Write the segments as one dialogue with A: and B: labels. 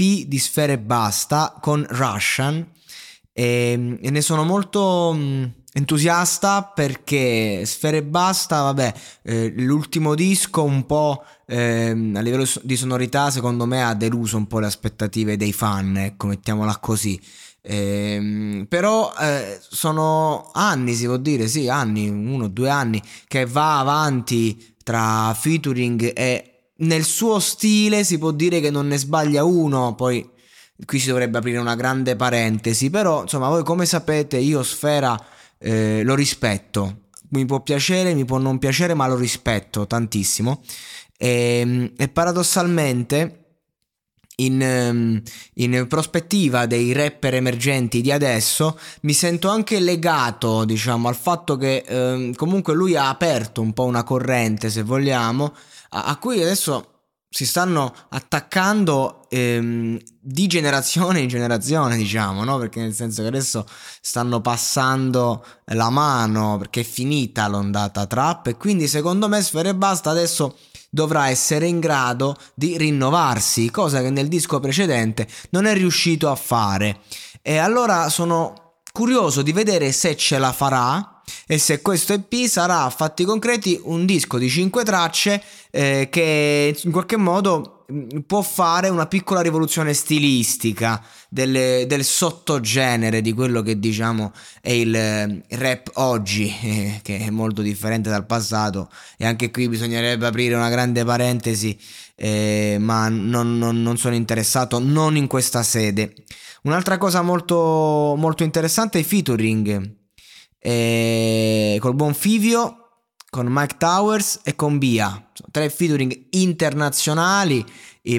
A: di Sfere Basta con Russian e, e ne sono molto mh, entusiasta perché Sfere Basta, vabbè, eh, l'ultimo disco un po' eh, a livello di sonorità secondo me ha deluso un po' le aspettative dei fan, ecco, mettiamola così. Eh, però eh, sono anni, si può dire, sì, anni, uno due anni, che va avanti tra featuring e nel suo stile si può dire che non ne sbaglia uno, poi qui si dovrebbe aprire una grande parentesi, però insomma voi come sapete io Sfera eh, lo rispetto, mi può piacere, mi può non piacere, ma lo rispetto tantissimo. E, ehm, e paradossalmente in, ehm, in, prospettiva dei rapper emergenti di adesso mi sento anche legato diciamo al fatto che eh, comunque lui ha aperto un po' una corrente se vogliamo a, a cui adesso si stanno attaccando ehm, di generazione in generazione, diciamo, no? Perché nel senso che adesso stanno passando la mano perché è finita l'ondata trap e quindi secondo me Sfere Basta adesso dovrà essere in grado di rinnovarsi, cosa che nel disco precedente non è riuscito a fare. E allora sono curioso di vedere se ce la farà e se questo EP sarà a fatti concreti un disco di 5 tracce eh, che in qualche modo può fare una piccola rivoluzione stilistica delle, del sottogenere di quello che diciamo è il, il rap oggi eh, che è molto differente dal passato. E anche qui bisognerebbe aprire una grande parentesi eh, ma non, non, non sono interessato non in questa sede. Un'altra cosa molto, molto interessante è i featuring. E col buon Fivio, con Mike Towers e con Bia. Tre featuring internazionali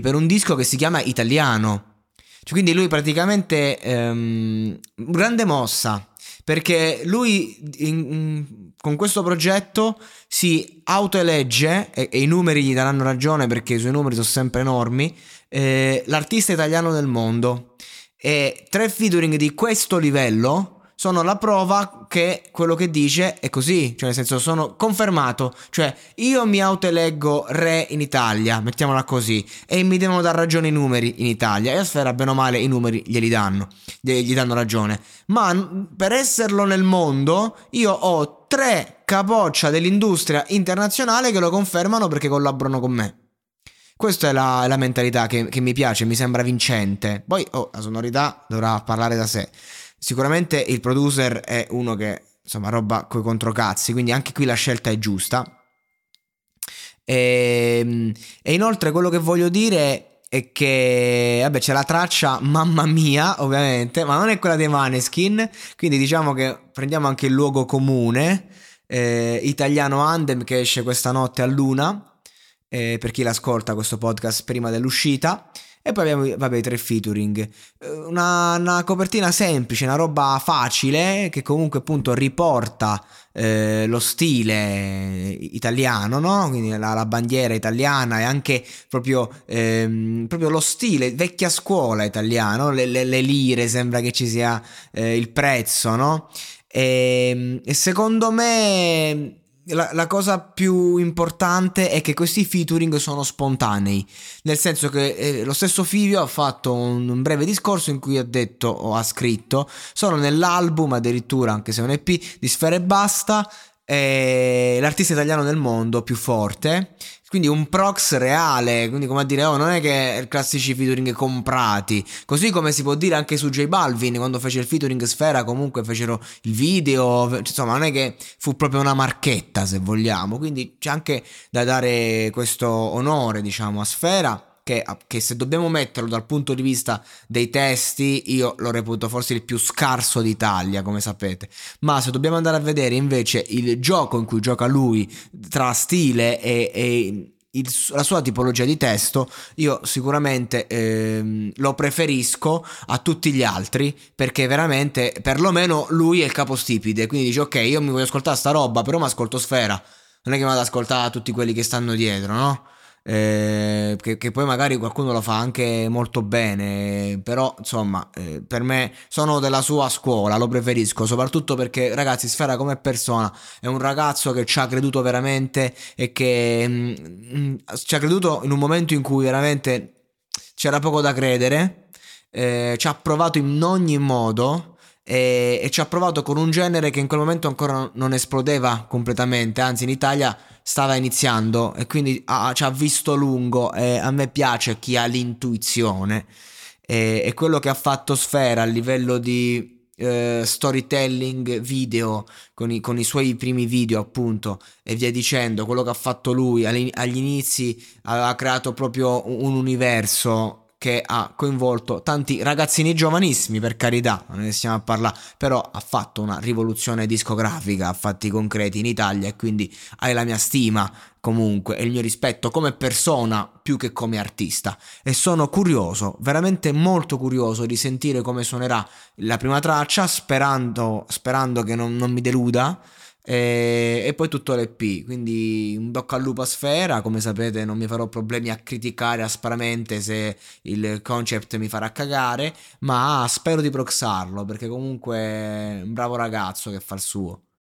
A: per un disco che si chiama Italiano. Cioè, quindi lui praticamente um, grande mossa perché lui in, con questo progetto si autoelegge e, e, i numeri gli daranno ragione perché i suoi numeri sono sempre enormi eh, l'artista italiano del mondo e tre featuring di questo livello sono la prova che quello che dice è così, cioè nel senso sono confermato, cioè io mi autoeleggo re in Italia, mettiamola così, e mi devono dar ragione i numeri in Italia, e a Sfera bene o male i numeri glieli danno, gli danno ragione, ma per esserlo nel mondo io ho tre capoccia dell'industria internazionale che lo confermano perché collaborano con me. Questa è la, la mentalità che, che, mi piace, mi sembra vincente. Poi oh, la sonorità dovrà parlare da sé. Sicuramente il producer è uno che, insomma, roba coi controcazzi, quindi anche qui la scelta è giusta. E, ehm, e inoltre quello che voglio dire è che, vabbè, c'è la traccia Mamma Mia, ovviamente, ma non è quella dei Maneskin, quindi diciamo che prendiamo anche il luogo comune, eh, italiano Andem che esce questa notte a luna, eh, per chi l'ascolta questo podcast prima dell'uscita. E poi abbiamo vabbè, i tre featuring. Una, una, copertina semplice, una roba facile che comunque appunto riporta eh, lo stile italiano, no? Quindi la, la, bandiera italiana e anche proprio, ehm, proprio, lo stile, vecchia scuola italiano, le, le, le lire, sembra che ci sia eh, il prezzo, no? E, ehm, e secondo me la, la, cosa più importante è che questi featuring sono spontanei, nel senso che eh, lo stesso Fivio ha fatto un, un, breve discorso in cui ha detto o ha scritto sono nell'album addirittura anche se è un EP di Sfere e Basta è l'artista italiano del mondo più forte. Quindi un prox reale, quindi come a dire, oh, non è che classici featuring comprati. Così come si può dire anche su J Balvin, quando fece il featuring Sfera, comunque fecero il video, insomma, non è che fu proprio una marchetta, se vogliamo. Quindi c'è anche da dare questo onore, diciamo, a Sfera che, che, se dobbiamo metterlo dal punto di vista dei testi, io lo reputo forse il più scarso d'Italia, come sapete. Ma se dobbiamo andare a vedere invece il gioco in cui gioca lui tra stile e, e il, la sua tipologia di testo, io sicuramente ehm, lo preferisco a tutti gli altri perché veramente, perlomeno lui è il capostipite. Quindi dice: Ok, io mi voglio ascoltare sta roba, però mi ascolto Sfera. Non è che vado ad ascoltare tutti quelli che stanno dietro, no? Eh, che, che, poi magari qualcuno lo fa anche molto bene, però insomma eh, per me sono della sua scuola, lo preferisco, soprattutto perché ragazzi Sfera come persona è un ragazzo che ci ha creduto veramente e che mh, mm, mm, ci ha creduto in un momento in cui veramente c'era poco da credere, eh, ci ha provato in ogni modo e, e, ci ha provato con un genere che in quel momento ancora non esplodeva completamente, anzi in Italia stava iniziando e quindi ah, ci ha visto lungo e a me piace chi ha l'intuizione. E, e quello che ha fatto Sfera a livello di eh, storytelling video con i, con i, suoi primi video appunto e via dicendo quello che ha fatto lui agli, agli inizi aveva creato proprio un universo che ha coinvolto tanti ragazzini giovanissimi, per carità, non ne stiamo a parlare, però ha fatto una rivoluzione discografica a fatti concreti in Italia e quindi hai la mia stima comunque e il mio rispetto come persona più che come artista. E sono curioso, veramente molto curioso di sentire come suonerà la prima traccia, sperando, sperando che non, non mi deluda e, e, poi tutto l'EP. Quindi un bocca al lupo a sfera. Come sapete, non mi farò problemi a criticare aspramente se il concept mi farà cagare. Ma spero di proxarlo perché comunque è un bravo ragazzo che fa il suo.